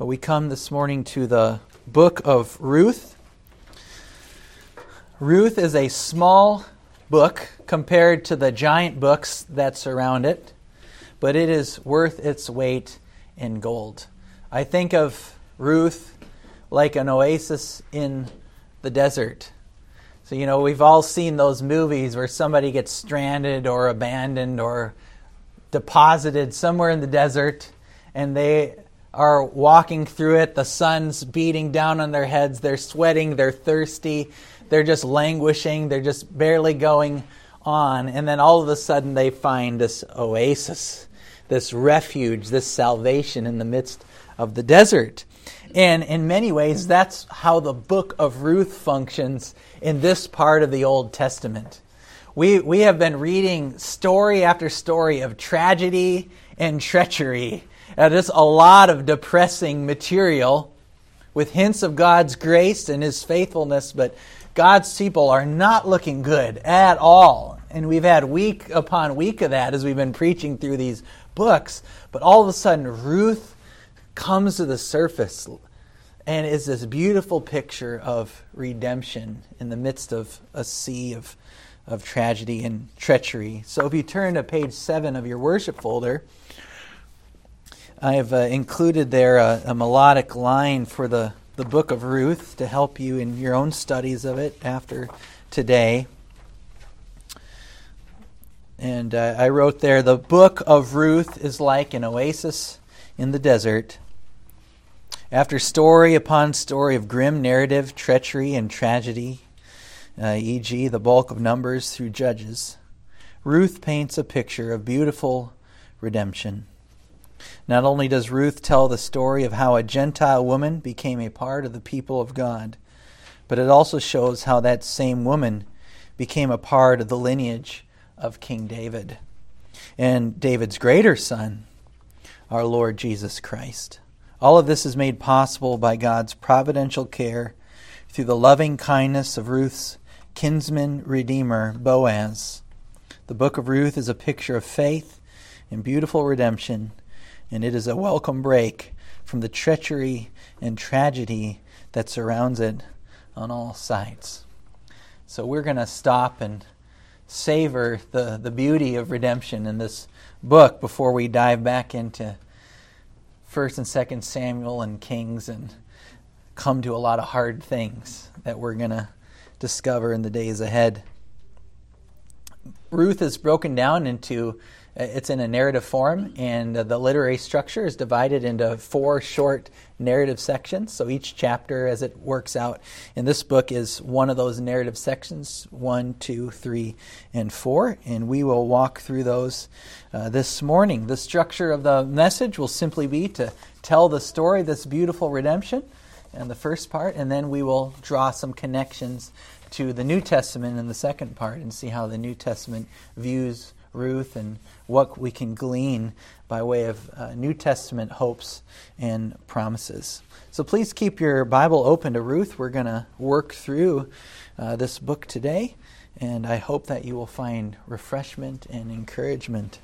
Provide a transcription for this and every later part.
But we come this morning to the book of Ruth. Ruth is a small book compared to the giant books that surround it, but it is worth its weight in gold. I think of Ruth like an oasis in the desert. So, you know, we've all seen those movies where somebody gets stranded or abandoned or deposited somewhere in the desert and they are walking through it. The sun's beating down on their heads. They're sweating. They're thirsty. They're just languishing. They're just barely going on. And then all of a sudden they find this oasis, this refuge, this salvation in the midst of the desert. And in many ways, that's how the book of Ruth functions in this part of the Old Testament. We, we have been reading story after story of tragedy and treachery. Uh, just a lot of depressing material with hints of God's grace and His faithfulness, but God's people are not looking good at all. And we've had week upon week of that as we've been preaching through these books. But all of a sudden, Ruth comes to the surface and is this beautiful picture of redemption in the midst of a sea of of tragedy and treachery. So if you turn to page 7 of your worship folder, I have uh, included there a, a, melodic line for the, the book of Ruth to help you in your own studies of it after today. And uh, I wrote there the book of Ruth is like an oasis in the desert. After story upon story of grim narrative, treachery, and tragedy, uh, e.g., the bulk of Numbers through Judges, Ruth paints a picture of beautiful redemption. Not only does Ruth tell the story of how a Gentile woman became a part of the people of God, but it also shows how that same woman became a part of the lineage of King David and David's greater son, our Lord Jesus Christ. All of this is made possible by God's providential care through the loving kindness of Ruth's kinsman redeemer, Boaz. The book of Ruth is a picture of faith and beautiful redemption, and it is a welcome break from the treachery and tragedy that surrounds it on all sides. So we're going to stop and savor the, the beauty of redemption in this book before we dive back into First and Second Samuel and Kings and come to a lot of hard things that we're going to discover in the days ahead. Ruth is broken down into uh, it's in a narrative form, and the literary structure is divided into four short narrative sections. So each chapter, as it works out in this book, is one of those narrative sections one, two, three, and four. And we will walk through those uh, this morning. The structure of the message will simply be to tell the story, this beautiful redemption and the first part, and then we will draw some connections to the New Testament in the second part and see how the New Testament views Ruth and what we can glean by way of uh, New Testament hopes and promises. So please keep your Bible open to Ruth. We're going to work through uh, this book today, and I hope that you will find refreshment and encouragement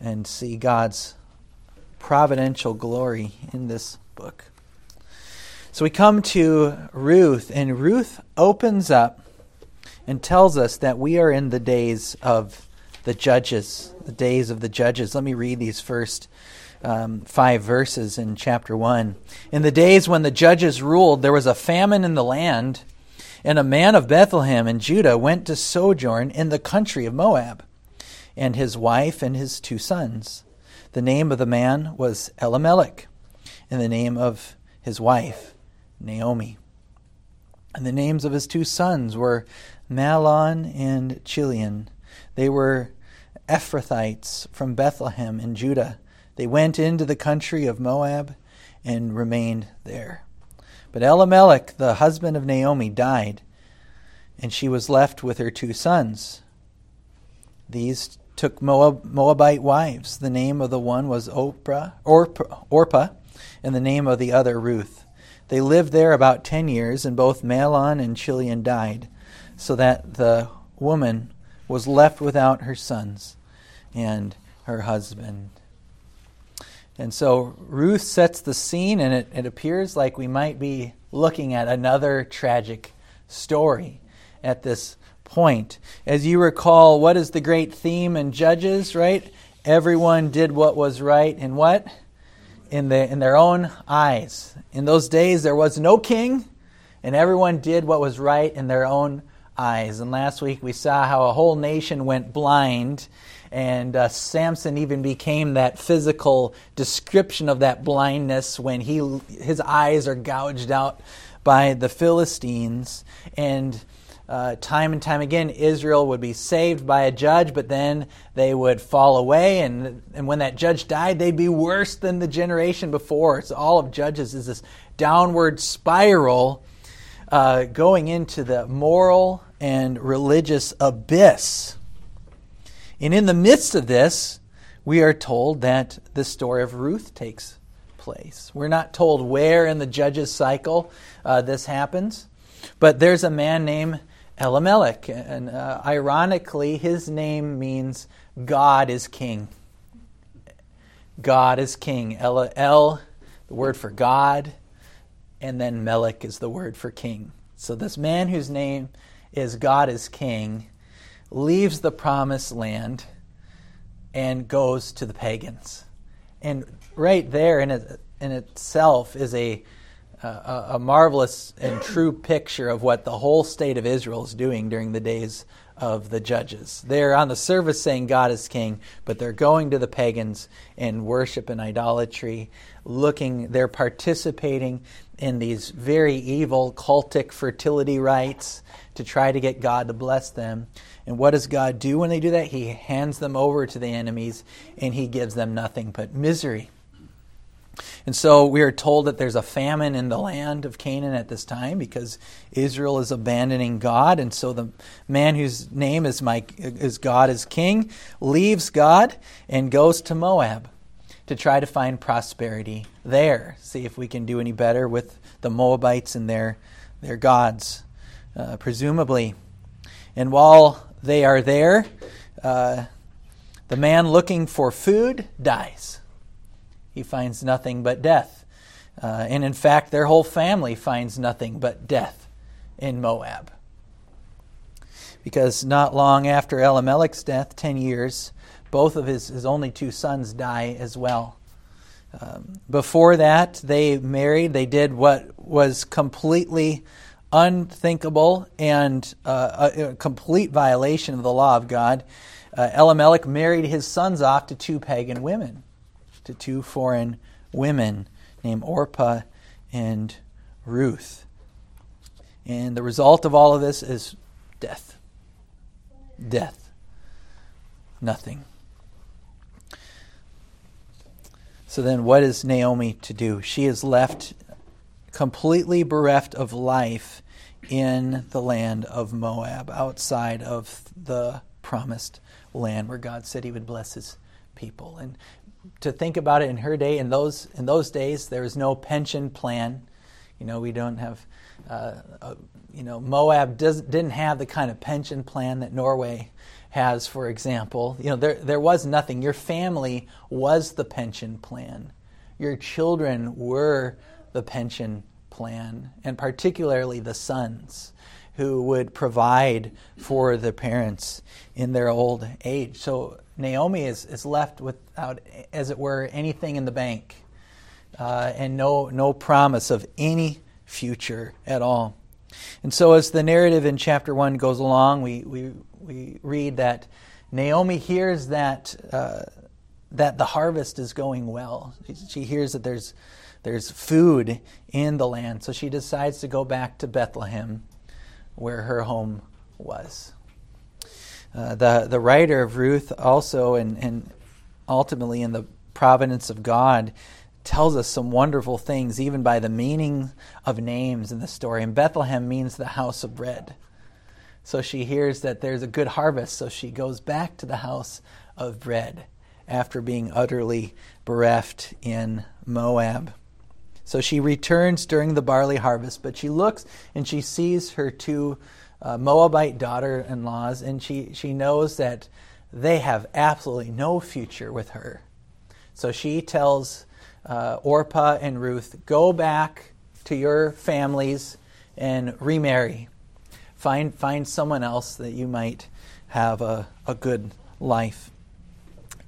and see God's providential glory in this book. So we come to Ruth, and Ruth opens up and tells us that we are in the days of the judges, the days of the judges. Let me read these first um, five verses in chapter 1. In the days when the judges ruled, there was a famine in the land, and a man of Bethlehem in Judah went to sojourn in the country of Moab, and his wife and his two sons. The name of the man was Elimelech, and the name of his wife Naomi. And the names of his two sons were Mahlon and Chilion. They were Ephrathites from Bethlehem in Judah. They went into the country of Moab and remained there. But Elimelech, the husband of Naomi, died, and she was left with her two sons. These took Moab, Moabite wives. The name of the one was Oprah, Orpah, Orpah, and the name of the other Ruth. They lived there about ten years, and both Mahlon and Chilion died, so that the woman was left without her sons and her husband. And so Ruth sets the scene, and it, it appears like we might be looking at another tragic story at this point. As you recall, what is the great theme in Judges, right? Everyone did what was right and what? In, the, in their own eyes. In those days, there was no king, and everyone did what was right in their own eyes. And last week we saw how a whole nation went blind, and uh, Samson even became that physical description of that blindness when he his eyes are gouged out by the Philistines. And uh, time and time again, Israel would be saved by a judge, but then they would fall away. And, and when that judge died, they'd be worse than the generation before. So all of Judges is this downward spiral uh, going into the moral and religious abyss. And in the midst of this, we are told that the story of Ruth takes place. We're not told where in the judges cycle uh, this happens, but there's a man named Elimelech, and uh, ironically, his name means God is king. God is king. El, El the word for God, and then Melech is the word for king. So this man whose name is God is king leaves the promised land and goes to the pagans. And right there in, it, in itself is a, a, a marvelous and true picture of what the whole state of Israel is doing during the days of the judges. They're on the surface saying God is king, but they're going to the pagans in worship and idolatry, looking, they're participating in these very evil cultic fertility rites to try to get God to bless them. And what does God do when they do that? He hands them over to the enemies and he gives them nothing but misery. And so we are told that there's a famine in the land of Canaan at this time because Israel is abandoning God. And so the man whose name is, my, is God is king leaves God and goes to Moab to try to find prosperity there. See if we can do any better with the Moabites and their, their gods, uh, presumably. And while they are there, uh, the man looking for food dies he finds nothing but death. Uh, and in fact, their whole family finds nothing but death in Moab. Because not long after Elimelech's death, 10 years, both of his, his only two sons die as well. Um, before that, they married. They did what was completely unthinkable and uh, a, a, complete violation of the law of God. Uh, Elimelech married his sons off to two pagan women to two foreign women named Orpah and Ruth. And the result of all of this is death. Death. Nothing. So then, what is Naomi to do? She is left completely bereft of life in the land of Moab, outside of the promised land where God said he would bless his people. And to think about it in her day, in those in those days, there was no pension plan. You know, we don't have, uh, uh, you know, Moab does, didn't have the kind of pension plan that Norway has, for example. You know, there there was nothing. Your family was the pension plan. Your children were the pension plan, and particularly the sons who would provide for the parents in their old age. So Naomi is, is left without, as it were, anything in the bank uh, and no, no promise of any future at all. And so, as the narrative in chapter 1 goes along, we, we, we read that Naomi hears that, uh, that the harvest is going well. She hears that there's, there's food in the land, so she decides to go back to Bethlehem, where her home was. Uh, the, the writer of Ruth also, and, and ultimately in the providence of God, tells us some wonderful things, even by the meaning of names in the story. And Bethlehem means the house of bread. So she hears that there's a good harvest, so she goes back to the house of bread after being utterly bereft in Moab. So she returns during the barley harvest, but she looks and she sees her two uh, Moabite daughter in laws, and she, she knows that they have absolutely no future with her. So she tells uh, Orpah and Ruth, go back to your families and remarry. Find, find someone else that you might have a, a good life.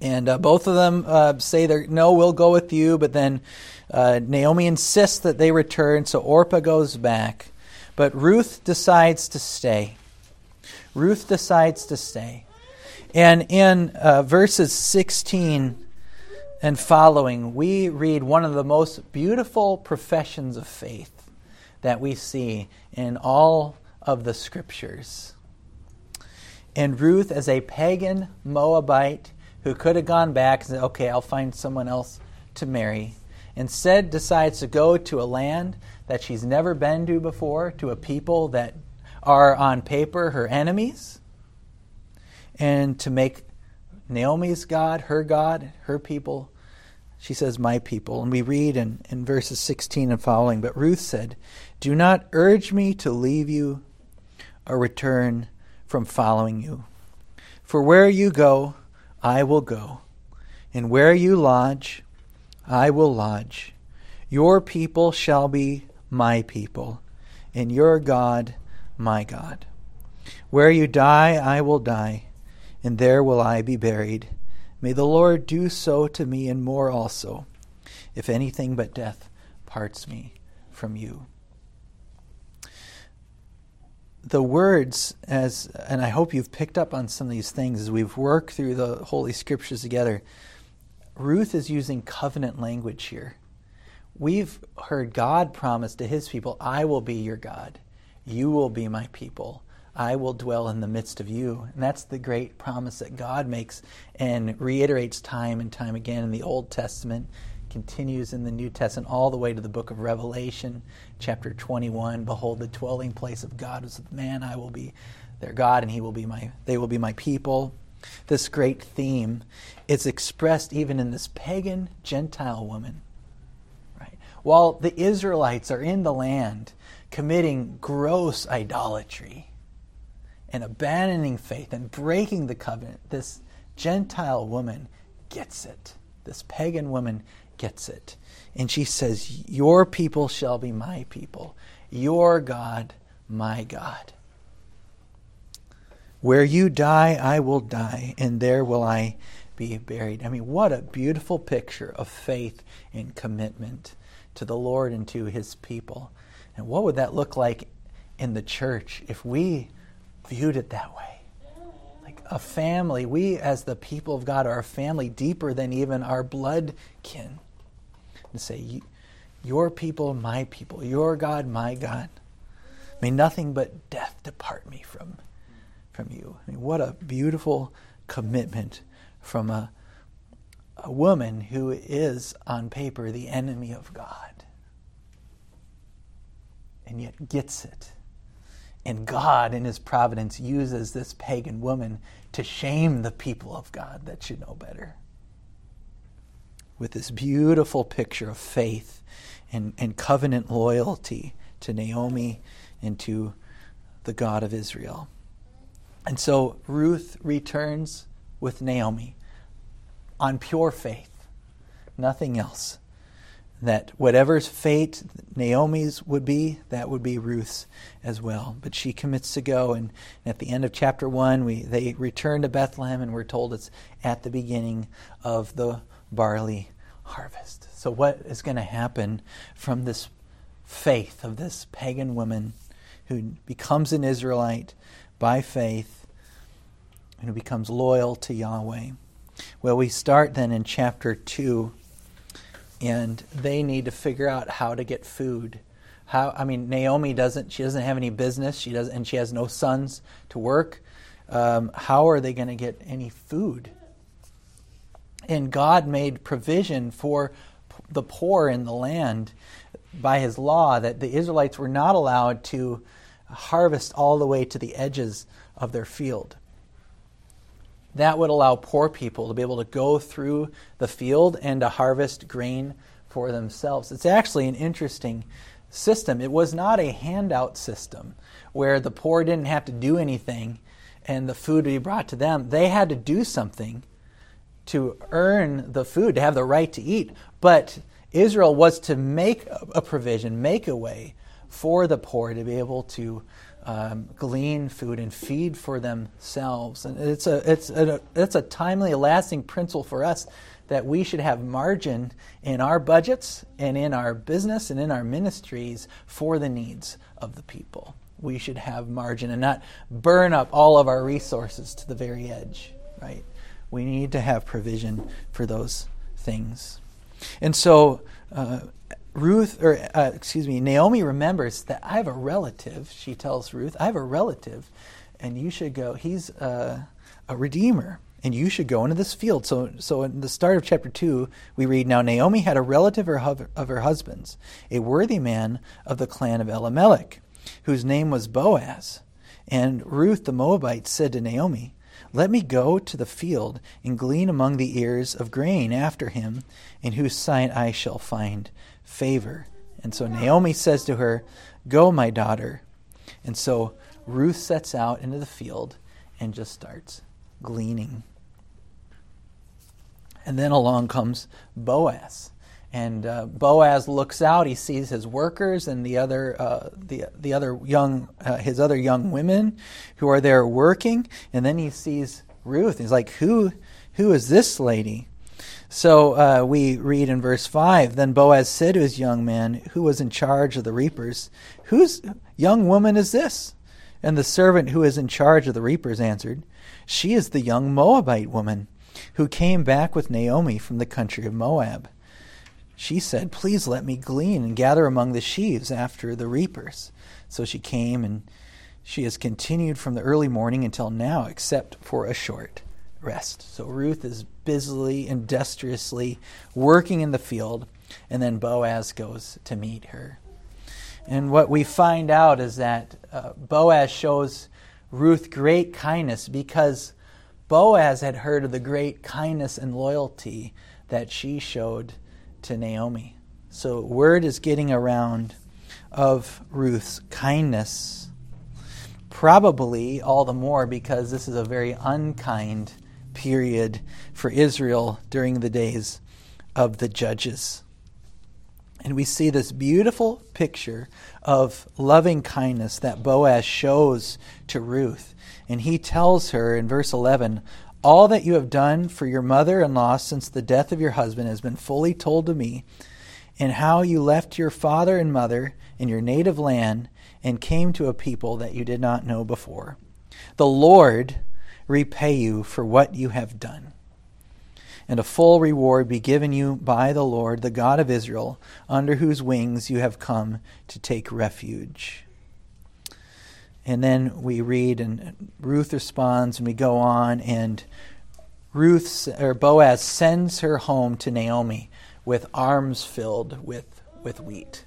And uh, both of them uh, say, No, we'll go with you. But then uh, Naomi insists that they return, so Orpah goes back. But Ruth decides to stay. Ruth decides to stay. And in uh, verses 16 and following, we read one of the most beautiful professions of faith that we see in all of the scriptures. And Ruth, as a pagan Moabite who could have gone back and said, okay, I'll find someone else to marry, instead decides to go to a land that she's never been to before, to a people that are on paper her enemies, and to make Naomi's God, her God, her people, she says, My people. And we read in, in verses 16 and following, But Ruth said, Do not urge me to leave you or return from following you. For where you go, I will go, and where you lodge, I will lodge. Your people shall be my people, and your God my God. Where you die, I will die, and there will I be buried. May the Lord do so to me and more also, if anything but death parts me from you. The words, as and I hope you've picked up on some of these things as we've worked through the Holy Scriptures together. Ruth is using covenant language here. We've heard God promise to his people, I will be your God. You will be my people. I will dwell in the midst of you. And that's the great promise that God makes and reiterates time and time again in the Old Testament, continues in the New Testament, all the way to the book of Revelation, chapter 21. Behold, the dwelling place of God is with man. I will be their God, and he will be my, they will be my people. This great theme is expressed even in this pagan Gentile woman while the Israelites are in the land committing gross idolatry and abandoning faith and breaking the covenant, this Gentile woman gets it. This pagan woman gets it. And she says, Your people shall be my people, your God, my God. Where you die, I will die, and there will I be buried. I mean, what a beautiful picture of faith and commitment to the Lord and to his people. And what would that look like in the church if we viewed it that way? Like a family, we as the people of God are a family deeper than even our blood kin. And say, Your people, my people, your God, my God. May nothing but death depart me from, from you. I mean, what a beautiful commitment from a a woman who is, on paper, the enemy of God, and yet gets it. And God, in His providence, uses this pagan woman to shame the people of God that should know better. With this beautiful picture of faith and, and covenant loyalty to Naomi and to the God of Israel. And so Ruth returns with Naomi on pure faith, nothing else. That whatever's fate Naomi's would be, that would be Ruth's as well. But she commits to go, and at the end of chapter one, we they return to Bethlehem, and we're told it's at the beginning of the barley harvest. So, what is going to happen from this faith of this pagan woman who becomes an Israelite by faith and who becomes loyal to Yahweh? Well, we start then in chapter 2, and they need to figure out how to get food. How I mean, Naomi doesn't. She doesn't have any business. She doesn't, and she has no sons to work. Um, how are they going to get any food? And God made provision for the poor in the land by His law that the Israelites were not allowed to harvest all the way to the edges of their field that would allow poor people to be able to go through the field and to harvest grain for themselves. It's actually an interesting system. It was not a handout system where the poor didn't have to do anything and the food would be brought to them. They had to do something to earn the food, to have the right to eat. But Israel was to make a provision, make a way for the poor to be able to um, glean food and feed for themselves. And it's a, it's, a, it's a timely, lasting principle for us that we should have margin in our budgets and in our business and in our ministries for the needs of the people. We should have margin and not burn up all of our resources to the very edge, right? We need to have provision for those things. And so, uh, Ruth, or uh, excuse me, Naomi remembers that I have a relative. She tells Ruth, I have a relative, and you should go. He's uh, a redeemer, and you should go into this field. So, so in the start of chapter 2, we read Now Naomi had a relative of her husband's, a worthy man of the clan of Elimelech, whose name was Boaz. And Ruth the Moabite said to Naomi, Let me go to the field and glean among the ears of grain after him, in whose sight I shall find favor. And so Naomi says to her, Go, my daughter. And so Ruth sets out into the field and just starts gleaning. And then along comes Boaz. And uh, Boaz looks out. He sees his workers and the other, uh, the the other young, uh, his other young women, who are there working. And then he sees Ruth. He's like, "Who, who is this lady?" So uh, we read in verse five. Then Boaz said to his young man, who was in charge of the reapers, "Whose young woman is this?" And the servant who is in charge of the reapers answered, she is the young Moabite woman who came back with Naomi from the country of Moab. She said, Please let me glean and gather among the sheaves after the reapers. So she came, and she has continued from the early morning until now, except for a short rest. So Ruth is busily, industriously working in the field, and then Boaz goes to meet her. And what we find out is that uh, Boaz shows Ruth great kindness because Boaz had heard of the great kindness and loyalty that she showed to Naomi. So word is getting around of Ruth's kindness. Probably all the more because this is a very unkind period for Israel during the days of the judges. And we see this beautiful picture of loving kindness that Boaz shows to Ruth. And he tells her in verse 11, All that you have done for your mother in law since the death of your husband has been fully told to me, and how you left your father and mother in your native land and came to a people that you did not know before. The Lord repay you for what you have done and a full reward be given you by the Lord, the God of Israel, under whose wings you have come to take refuge. And then we read, and Ruth responds, and we go on, and Ruth or Boaz sends her home to Naomi with arms filled with, with wheat.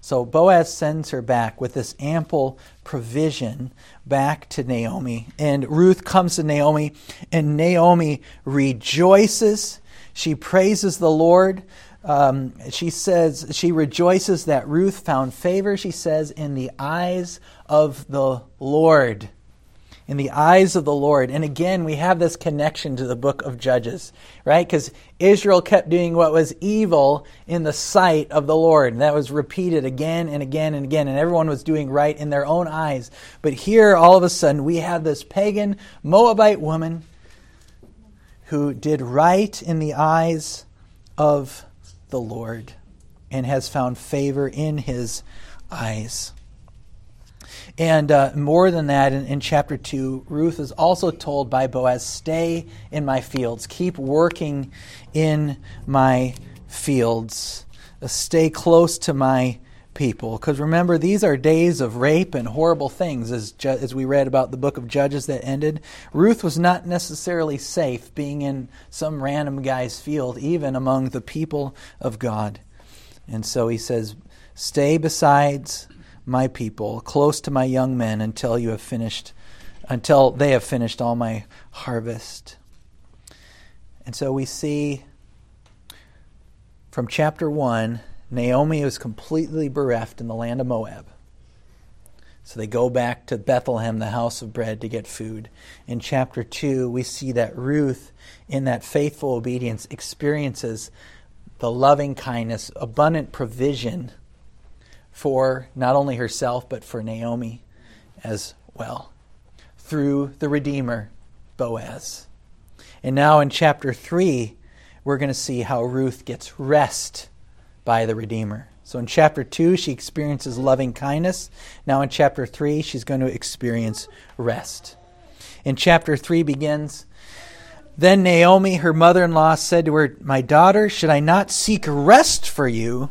So Boaz sends her back with this ample provision back to Naomi. And Ruth comes to Naomi, and Naomi rejoices. She praises the Lord. Um, she says, she rejoices that Ruth found favor, she says, in the eyes of the Lord in the eyes of the Lord. And again, we have this connection to the book of Judges, right? Because Israel kept doing what was evil in the sight of the Lord. And that was repeated again and again and again. And everyone was doing right in their own eyes. But here, all of a sudden, we have this pagan Moabite woman who did right in the eyes of the Lord and has found favor in his eyes. And uh, more than that, in, in, chapter 2, Ruth is also told by Boaz, Stay in my fields, keep working in my fields, uh, stay close to my people. Because remember, these are days of rape and horrible things, as, ju- as we read about the book of Judges that ended. Ruth was not necessarily safe being in some random guy's field, even among the people of God. And so he says, Stay besides my people, close to my young men until you have finished until they have finished all my harvest. And so we see from chapter 1, Naomi is completely bereft in the land of Moab. So they go back to Bethlehem, the house of bread, to get food. In chapter 2, we see that Ruth, in that faithful obedience, experiences the loving kindness, abundant provision for not only herself, but for Naomi as well, through the Redeemer, Boaz. And now in chapter 3, we're going to see how Ruth gets rest by the Redeemer. So in chapter 2, she experiences loving kindness. Now in chapter 3, she's going to experience rest. In chapter 3 begins Then Naomi, her mother in law, said to her, My daughter, should I not seek rest for you,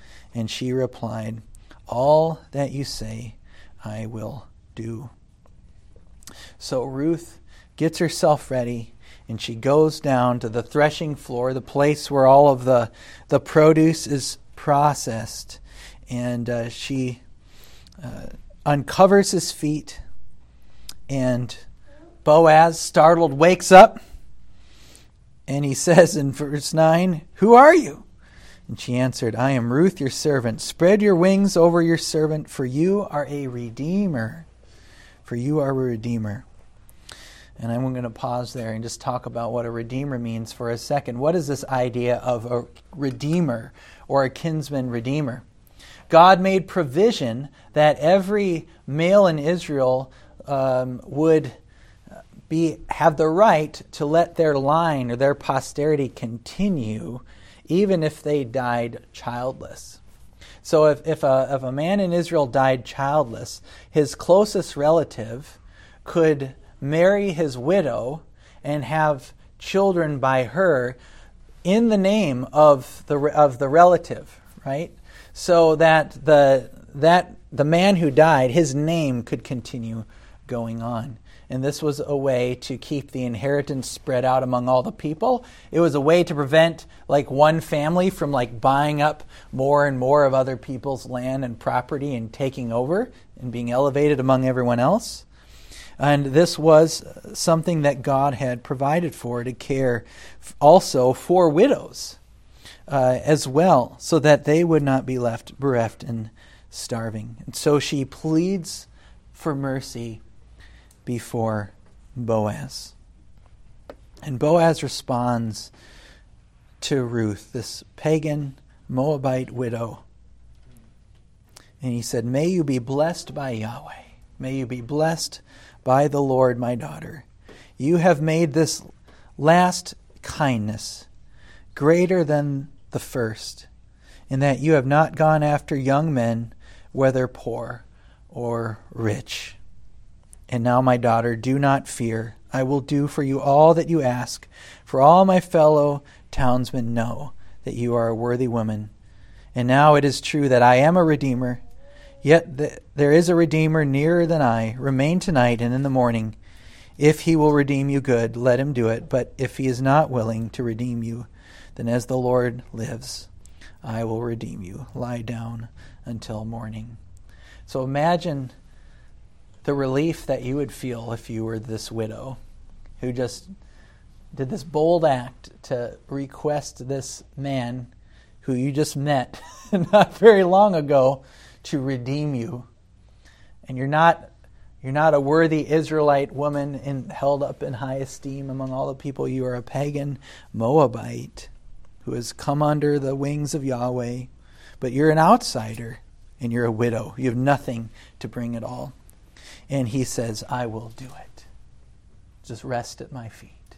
And she replied, All that you say, I will do. So Ruth gets herself ready, and she goes down to the threshing floor, the place where all of the, the produce is processed. And uh, she uh, uncovers his feet, and Boaz, startled, wakes up. And he says in verse 9, Who are you? And she answered, I am Ruth, your servant. Spread your wings over your servant, for you are a redeemer. For you are a redeemer. And I'm going to pause there and just talk about what a redeemer means for a second. What is this idea of a redeemer or a kinsman redeemer? God made provision that every male in Israel um, would be, have the right to let their line or their posterity continue even if they died childless. So if, if, a, if a man in Israel died childless, his closest relative could marry his widow and have children by her in the name of the of the relative, right? So that the that the man who died, his name could continue going on. And this was a way to keep the inheritance spread out among all the people. It was a way to prevent like one family from like buying up more and more of other people's land and property and taking over and being elevated among everyone else. And this was something that God had provided for to care also for widows uh, as well, so that they would not be left bereft and starving. And so she pleads for mercy before Boaz. And Boaz responds to Ruth, this pagan Moabite widow. And he said, May you be blessed by Yahweh. May you be blessed by the Lord, my daughter. You have made this last kindness greater than the first, in that you have not gone after young men, whether poor or rich. And now, my daughter, do not fear. I will do for you all that you ask, for all my fellow townsmen know that you are a worthy woman. And now it is true that I am a redeemer Yet th- there is a Redeemer nearer than I. Remain tonight and in the morning. If he will redeem you, good, let him do it. But if he is not willing to redeem you, then as the Lord lives, I will redeem you. Lie down until morning. So imagine the relief that you would feel if you were this widow who just did this bold act to request this man who you just met not very long ago to redeem you. And you're not you're not a worthy Israelite woman in, held up in high esteem among all the people. You are a pagan Moabite who has come under the wings of Yahweh. But you're an outsider and you're a widow. You have nothing to bring at all. And he says, I will do it. Just rest at my feet.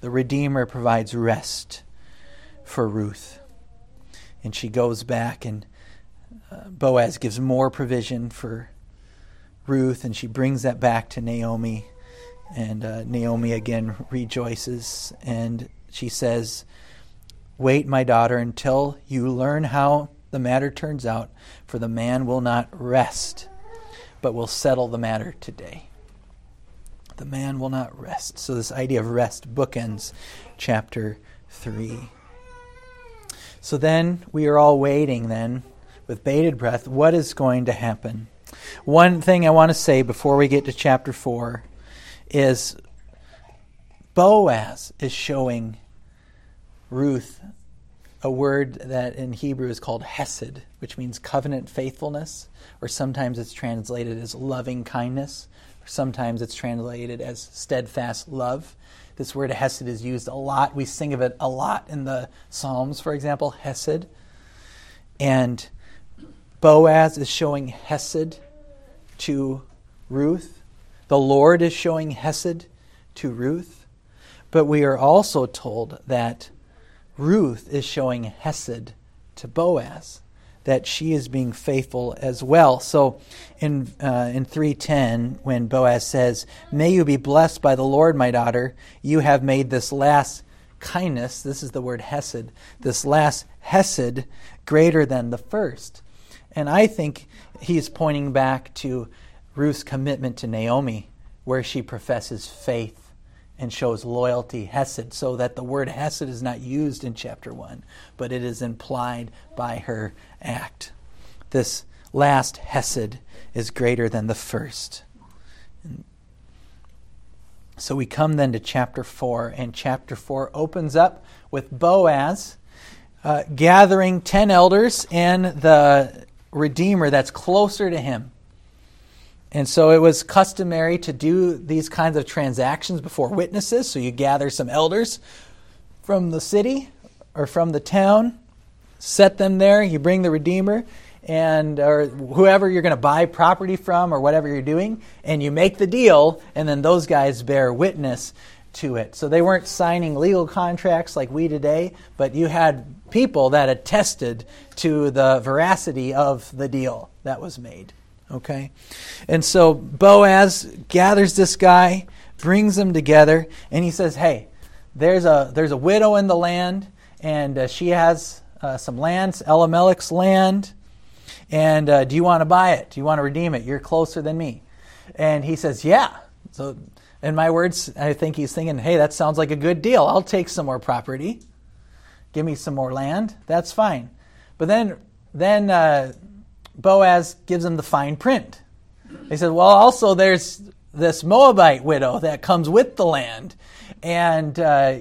The Redeemer provides rest for Ruth. And she goes back and Boaz gives more provision for Ruth, and she brings that back to Naomi. And uh, Naomi again rejoices, and she says, Wait, my daughter, until you learn how the matter turns out, for the man will not rest, but will settle the matter today. The man will not rest. So, this idea of rest bookends chapter 3. So then we are all waiting then with bated breath what is going to happen. One thing I want to say before we get to chapter 4 is Boaz is showing Ruth a word that in Hebrew is called hesed, which means covenant faithfulness, or sometimes it's translated as loving kindness, or sometimes it's translated as steadfast love. This word hesed is used a lot. We sing of it a lot in the Psalms, for example, hesed. And Boaz is showing hesed to Ruth. The Lord is showing hesed to Ruth. But we are also told that Ruth is showing Hesed to Boaz, that she is being faithful as well. So in, uh, in 310, when Boaz says, May you be blessed by the Lord, my daughter, you have made this last kindness, this is the word Hesed, this last Hesed greater than the first. And I think he's pointing back to Ruth's commitment to Naomi, where she professes faith and shows loyalty, hesed, so that the word hesed is not used in chapter 1, but it is implied by her act. This last hesed is greater than the first. So we come then to chapter 4, and chapter 4 opens up with Boaz uh, gathering 10 elders and the Redeemer that's closer to him. And so it was customary to do these kinds of transactions before witnesses. So you gather some elders from the city or from the town, set them there, you bring the Redeemer and or whoever you're going to buy property from or whatever you're doing, and you make the deal, and then those guys bear witness to it. So they weren't signing legal contracts like we today, but you had people that attested to the veracity of the deal that was made. Okay? And so Boaz gathers this guy, brings them together, and he says, Hey, there's a, there's a widow in the land, and uh, she has uh, some land, Elimelech's land, and uh, do you want to buy it? Do you want to redeem it? You're closer than me. And he says, Yeah. So, in my words, I think he's thinking, Hey, that sounds like a good deal. I'll take some more property. Give me some more land. That's fine. But then, then uh, Boaz gives him the fine print. He said, Well, also there's this Moabite widow that comes with the land, and uh,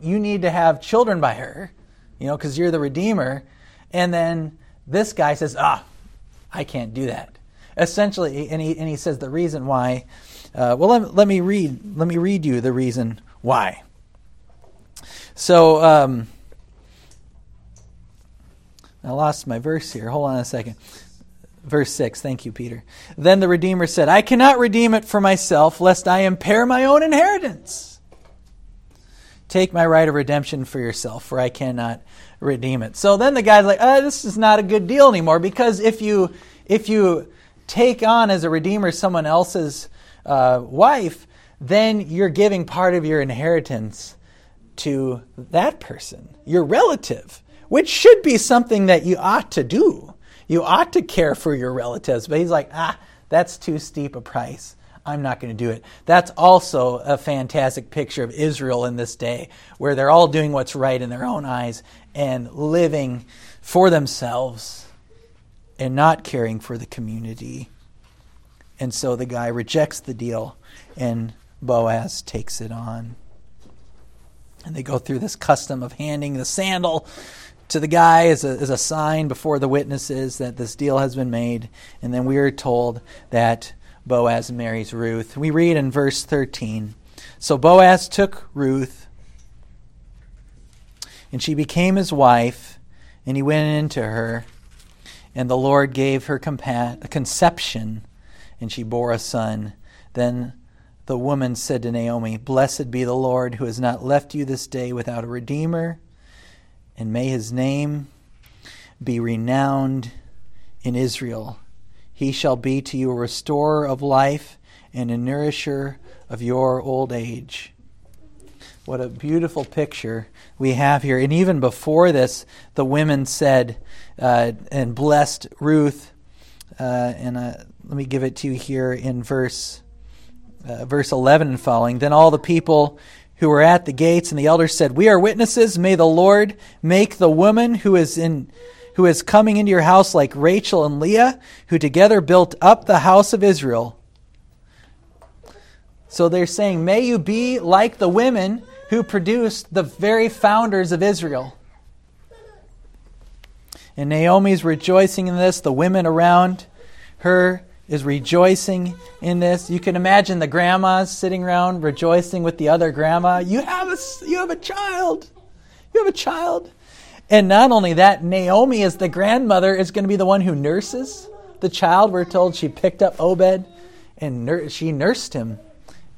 you need to have children by her, you know, because you're the Redeemer. And then this guy says, Ah, I can't do that. Essentially, and he, and he says the reason why. Uh, well, let, let me read. Let me read you the reason why. So, um, I lost my verse here. Hold on a second. Verse 6. Thank you, Peter. Then the Redeemer said, I cannot redeem it for myself, lest I impair my own inheritance. Take my right of redemption for yourself, for I cannot redeem it. So then the guy's like, oh, this is not a good deal anymore, because if you if you take on as a redeemer someone else's uh, wife, then you're giving part of your inheritance to that person, your relative which should be something that you ought to do. You ought to care for your relatives. But he's like, ah, that's too steep a price. I'm not going to do it. That's also a fantastic picture of Israel in this day, where they're all doing what's right in their own eyes and living for themselves and not caring for the community. And so the guy rejects the deal, and Boaz takes it on. And they go through this custom of handing the sandal to the guy as a, as a sign before the witnesses that this deal has been made. And then we are told that Boaz marries Ruth. We read in verse 13 So Boaz took Ruth, and she became his wife, and he went into her. And the Lord gave her compa- conception, and she bore a son. Then the woman said to Naomi, Blessed be the Lord who has not left you this day without a redeemer and may his name be renowned in Israel. He shall be to you a restorer of life and a nourisher of your old age. What a beautiful picture we have here. And even before this, the women said uh, and blessed Ruth. Uh, and uh, let me give it to you here in verse uh, verse 11 and following. Then all the people who were at the gates, and the elders said, We are witnesses. May the Lord make the woman who is in who is coming into your house like Rachel and Leah, who together built up the house of Israel. So they're saying, May you be like the women who produced the very founders of Israel. And Naomi's rejoicing in this. The women around her is rejoicing in this. You can imagine the grandmas sitting around rejoicing with the other grandma. You have a, you have a child. You have a child. And not only that, Naomi, as the grandmother, is going to be the one who nurses the child. We're told she picked up Obed and nur- she nursed him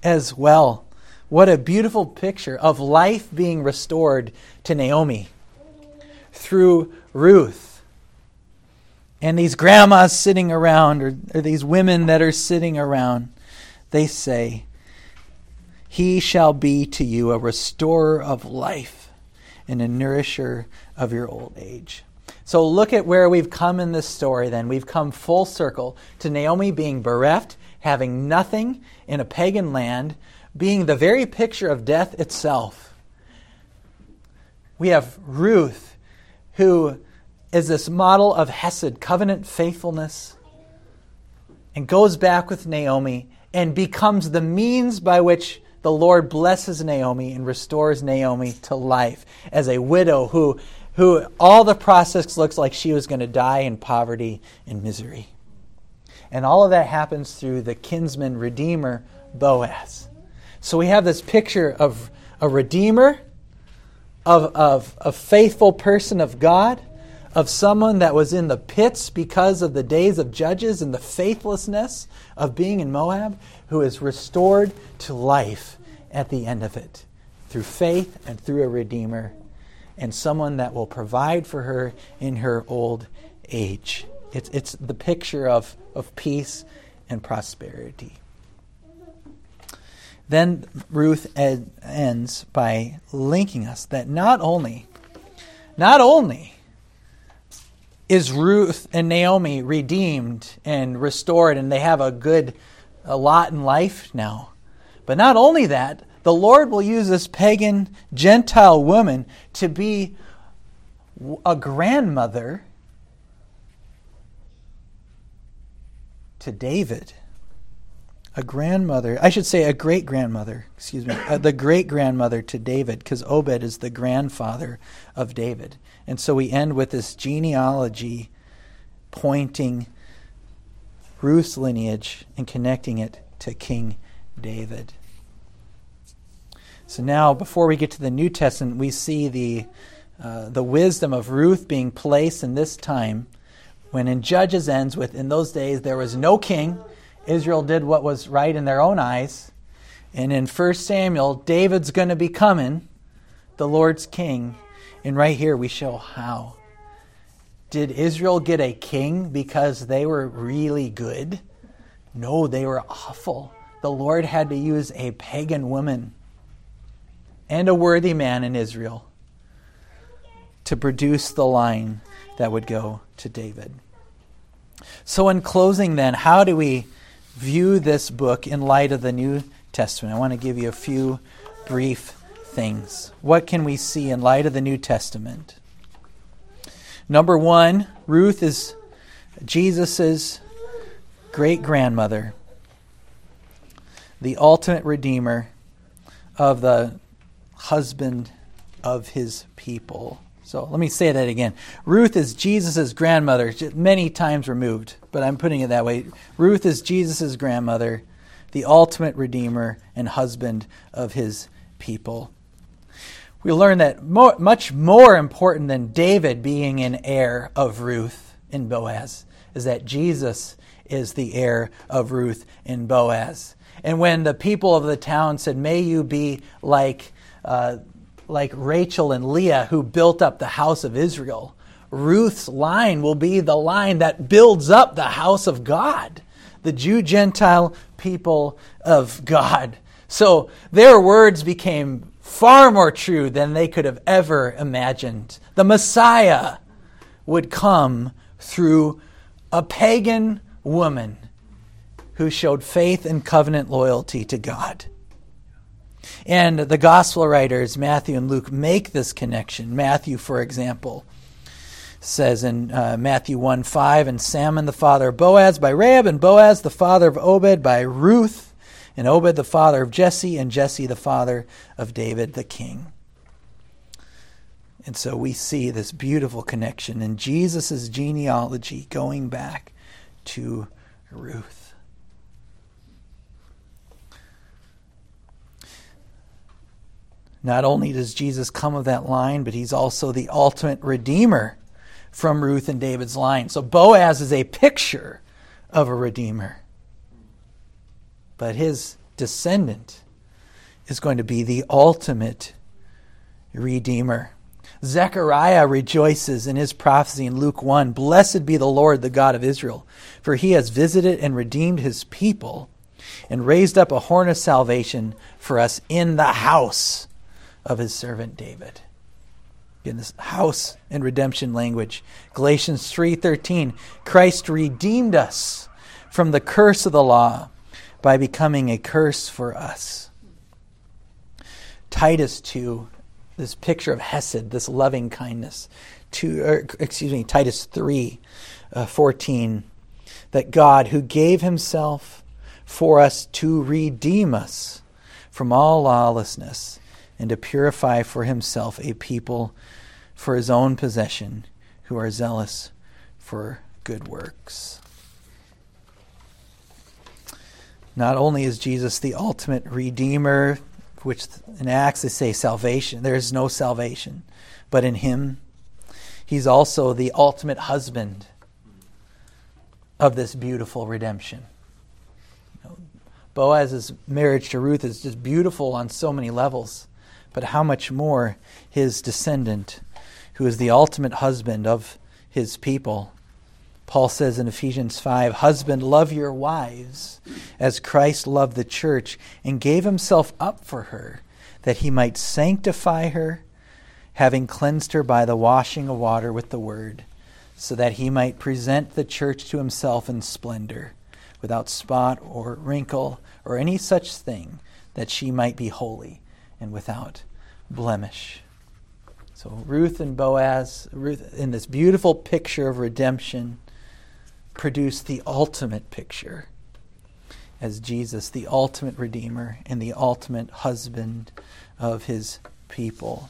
as well. What a beautiful picture of life being restored to Naomi through Ruth and these grandmas sitting around, or, or these women that are sitting around, they say, He shall be to you a restorer of life and a nourisher of your old age. So look at where we've come in this story then. We've come full circle to Naomi being bereft, having nothing in a pagan land, being the very picture of death itself. We have Ruth, who is this model of Hesed, covenant faithfulness, and goes back with Naomi and becomes the means by which the Lord blesses Naomi and restores Naomi to life as a widow who, who all the process looks like she was going to die in poverty and misery. And all of that happens through the kinsman redeemer, Boaz. So we have this picture of a redeemer, of, of a faithful person of God of someone that was in the pits because of the days of judges and the faithlessness of being in Moab, who is restored to life at the end of it through faith and through a Redeemer, and someone that will provide for her in her old age. It's, it's the picture of, of peace and prosperity. Then Ruth ed, ends by linking us that not only, not only is Ruth and Naomi redeemed and restored, and they have a good a lot in life now. But not only that, the Lord will use this pagan Gentile woman to be a grandmother to David. A grandmother, I should say a great grandmother, excuse me, uh, the great grandmother to David, because Obed is the grandfather of David. And so we end with this genealogy pointing Ruth's lineage and connecting it to King David. So now, before we get to the New Testament, we see the, uh, the wisdom of Ruth being placed in this time when in Judges ends with, in those days there was no king. Israel did what was right in their own eyes. And in 1 Samuel, David's going to be coming, the Lord's king. And right here we show how. Did Israel get a king because they were really good? No, they were awful. The Lord had to use a pagan woman and a worthy man in Israel to produce the line that would go to David. So, in closing, then, how do we view this book in light of the New Testament? I want to give you a few brief things. What can we see in light of the New Testament? Number one, Ruth is Jesus' great grandmother, the ultimate redeemer of the husband of his people. So let me say that again. Ruth is Jesus' grandmother, many times removed, but I'm putting it that way. Ruth is Jesus' grandmother, the ultimate redeemer and husband of his people we learn that much more important than David being an heir of Ruth and Boaz is that Jesus is the heir of Ruth and Boaz. And when the people of the town said, May you be like, uh, like Rachel and Leah, who built up the house of Israel, Ruth's line will be the line that builds up the house of God, the Jew Gentile people of God. So their words became far more true than they could have ever imagined. The Messiah would come through a pagan woman who showed faith and covenant loyalty to God. And the gospel writers, Matthew and Luke, make this connection. Matthew, for example, says in uh, Matthew 1 5, and Salmon the father of Boaz by Rahab, and Boaz the father of Obed by Ruth, and Obed the father of Jesse, and Jesse the father of David the king. And so we see this beautiful connection in Jesus' genealogy going back to Ruth. Not only does Jesus come of that line, but he's also the ultimate redeemer from Ruth and David's line. So Boaz is a picture of a redeemer. But his descendant is going to be the ultimate redeemer. Zechariah rejoices in his prophecy in Luke 1 Blessed be the Lord, the God of Israel, for he has visited and redeemed his people and raised up a horn of salvation for us in the house of his servant David. In this house and redemption language. Galatians 3:13 Christ redeemed us from the curse of the law by becoming a curse for us. Titus 2 this picture of hesed, this loving kindness. To, er, excuse me, Titus 3 uh, 14, that God, who gave himself for us to redeem us from all lawlessness and to purify for himself a people for his own possession who are zealous for good works. Not only is Jesus the ultimate redeemer, which in Acts they say salvation, there is no salvation, but in him, he's also the ultimate husband of this beautiful redemption. Boaz's marriage to Ruth is just beautiful on so many levels but how much more his descendant, who is the ultimate husband of his people. Paul says in Ephesians 5 Husband, love your wives as Christ loved the church and gave himself up for her, that he might sanctify her, having cleansed her by the washing of water with the word, so that he might present the church to himself in splendor, without spot or wrinkle or any such thing, that she might be holy and without blemish. So Ruth and Boaz, Ruth in this beautiful picture of redemption, produce the ultimate picture as Jesus, the ultimate redeemer and the ultimate husband of his people.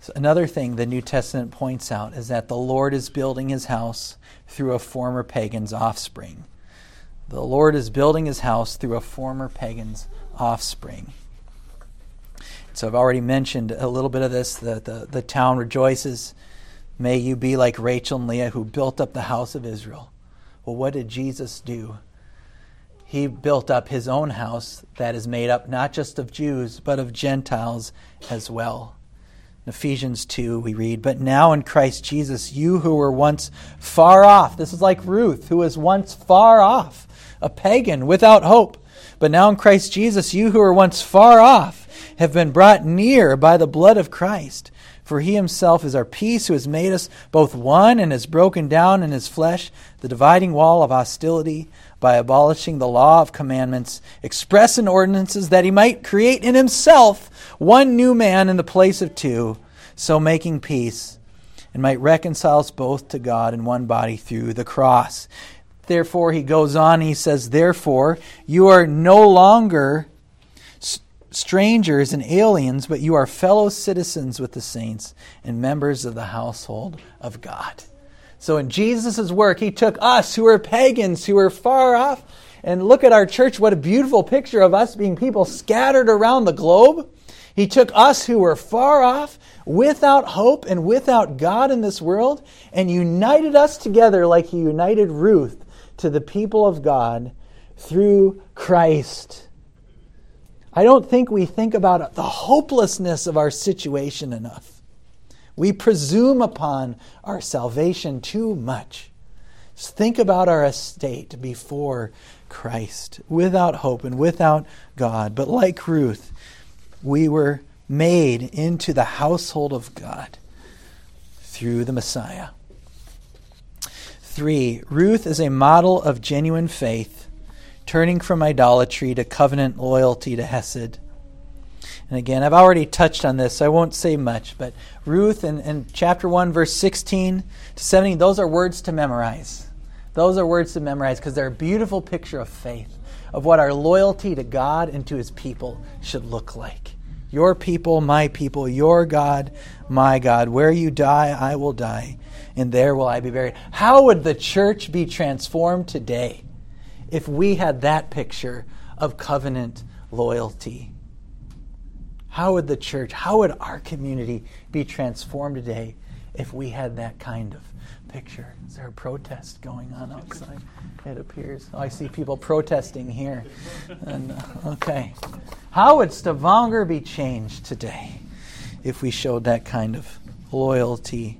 So another thing the New Testament points out is that the Lord is building his house through a former pagan's offspring. The Lord is building his house through a former pagan's offspring. So I've already mentioned a little bit of this. The, the, the town rejoices. May you be like Rachel and Leah who built up the house of Israel. Well, what did Jesus do? He built up his own house that is made up not just of Jews, but of Gentiles as well. In Ephesians 2, we read, But now in Christ Jesus, you who were once far off, this is like Ruth, who was once far off, a pagan without hope. But now in Christ Jesus, you who were once far off, have been brought near by the blood of Christ. For he himself is our peace, who has made us both one and has broken down in his flesh the dividing wall of hostility by abolishing the law of commandments express in ordinances, that he might create in himself one new man in the place of two, so making peace, and might reconcile us both to God in one body through the cross. Therefore, he goes on, he says, Therefore, you are no longer strangers and aliens, but you are fellow citizens with the saints and members of the household of God. So in Jesus' work, he took us who were pagans, who were far off, and look at our church, what a beautiful picture of us being people scattered around the globe. He took us who were far off, without hope and without God in this world, and united us together like he united Ruth to the people of God through Christ. I don't think we think about the hopelessness of our situation enough. We presume upon our salvation too much. Think about our estate before Christ, without hope and without God. But like Ruth, we were made into the household of God through the Messiah. Three, Ruth is a model of genuine faith turning from idolatry to covenant loyalty to Hesed. And again, I've already touched on this, so I won't say much, but Ruth in, in chapter 1, verse 16 to 17, those are words to memorize. Those are words to memorize because they're a beautiful picture of faith, of what our loyalty to God and to his people should look like. Your people, my people, your God, my God. Where you die, I will die, and there will I be buried. How would the church be transformed today if we had that picture of covenant loyalty? How would the church, how would our community be transformed today if we had that kind of picture? Is there a protest going on outside? It appears. Oh, I see people protesting here. And, uh, okay. How would Stavanger be changed today if we showed that kind of loyalty?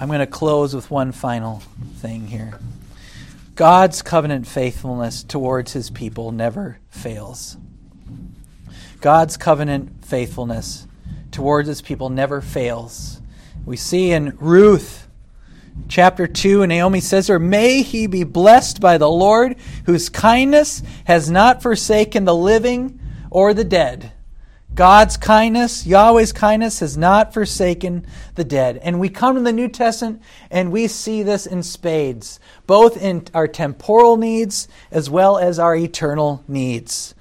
I'm going to close with one final thing here. God's covenant faithfulness towards his people never fails. God's covenant faithfulness towards his people never fails. We see in Ruth chapter 2, and Naomi says her, May he be blessed by the Lord, whose kindness has not forsaken the living or the dead. God's kindness, Yahweh's kindness, has not forsaken the dead. And we come to the New Testament and we see this in spades, both in our temporal needs as well as our eternal needs.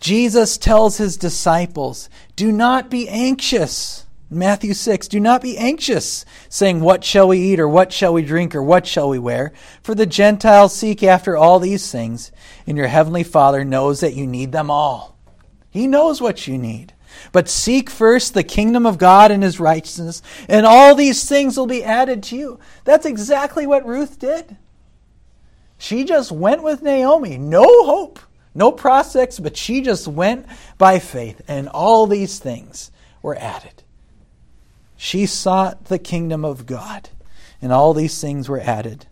Jesus tells his disciples, Do not be anxious. Matthew 6, do not be anxious, saying, What shall we eat, or what shall we drink, or what shall we wear? For the Gentiles seek after all these things, and your heavenly Father knows that you need them all. He knows what you need. But seek first the kingdom of God and his righteousness, and all these things will be added to you. That's exactly what Ruth did. She just went with Naomi. No hope, no prospects, but she just went by faith, and all these things were added. She sought the kingdom of God, and all these things were added.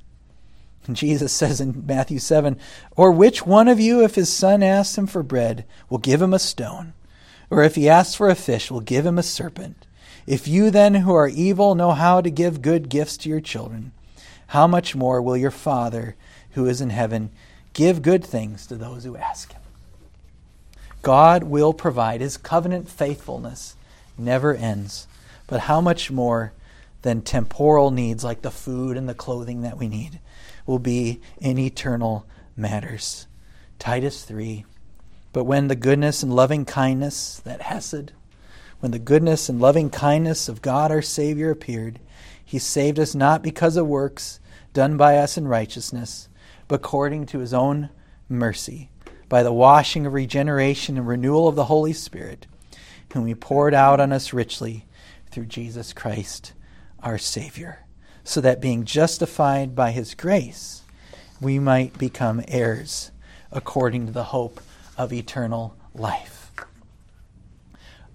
Jesus says in Matthew 7 Or which one of you, if his son asks him for bread, will give him a stone? Or if he asks for a fish, will give him a serpent? If you then, who are evil, know how to give good gifts to your children, how much more will your Father, who is in heaven, give good things to those who ask him? God will provide. His covenant faithfulness never ends but how much more than temporal needs like the food and the clothing that we need will be in eternal matters. Titus 3. But when the goodness and loving kindness, that Hesed, when the goodness and loving kindness of God our Savior appeared, he saved us not because of works done by us in righteousness, but according to his own mercy, by the washing of regeneration and renewal of the Holy Spirit, whom he poured out on us richly through Jesus Christ, our Savior, so that being justified by His grace, we might become heirs according to the hope of eternal life.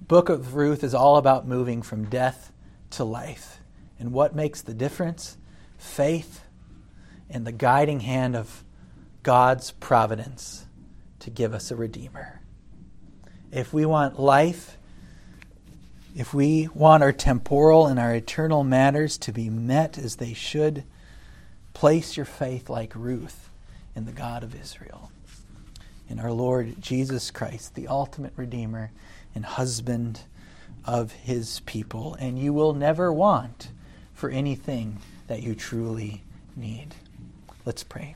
Book of Ruth is all about moving from death to life. And what makes the difference? Faith and the guiding hand of God's providence to give us a Redeemer. If we want life if we want our temporal and our eternal matters to be met as they should, place your faith like Ruth in the God of Israel, in our Lord Jesus Christ, the ultimate Redeemer and husband of his people, and you will never want for anything that you truly need. Let's pray.